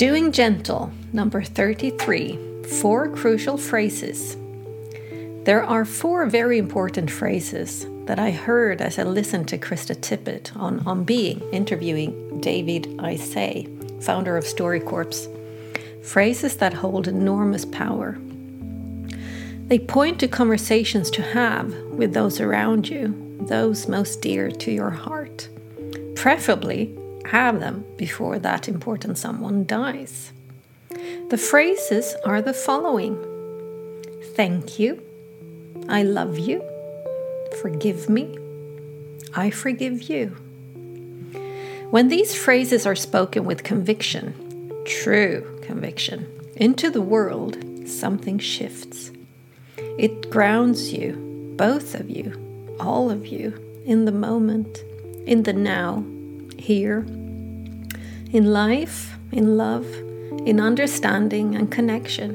Being Gentle, number 33 Four Crucial Phrases. There are four very important phrases that I heard as I listened to Krista Tippett on On Being interviewing David Isay, founder of StoryCorps. Phrases that hold enormous power. They point to conversations to have with those around you, those most dear to your heart. Preferably, have them before that important someone dies. The phrases are the following Thank you, I love you, forgive me, I forgive you. When these phrases are spoken with conviction, true conviction, into the world, something shifts. It grounds you, both of you, all of you, in the moment, in the now, here, in life, in love, in understanding and connection.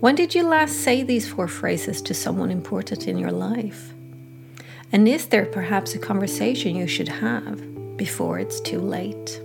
When did you last say these four phrases to someone important in your life? And is there perhaps a conversation you should have before it's too late?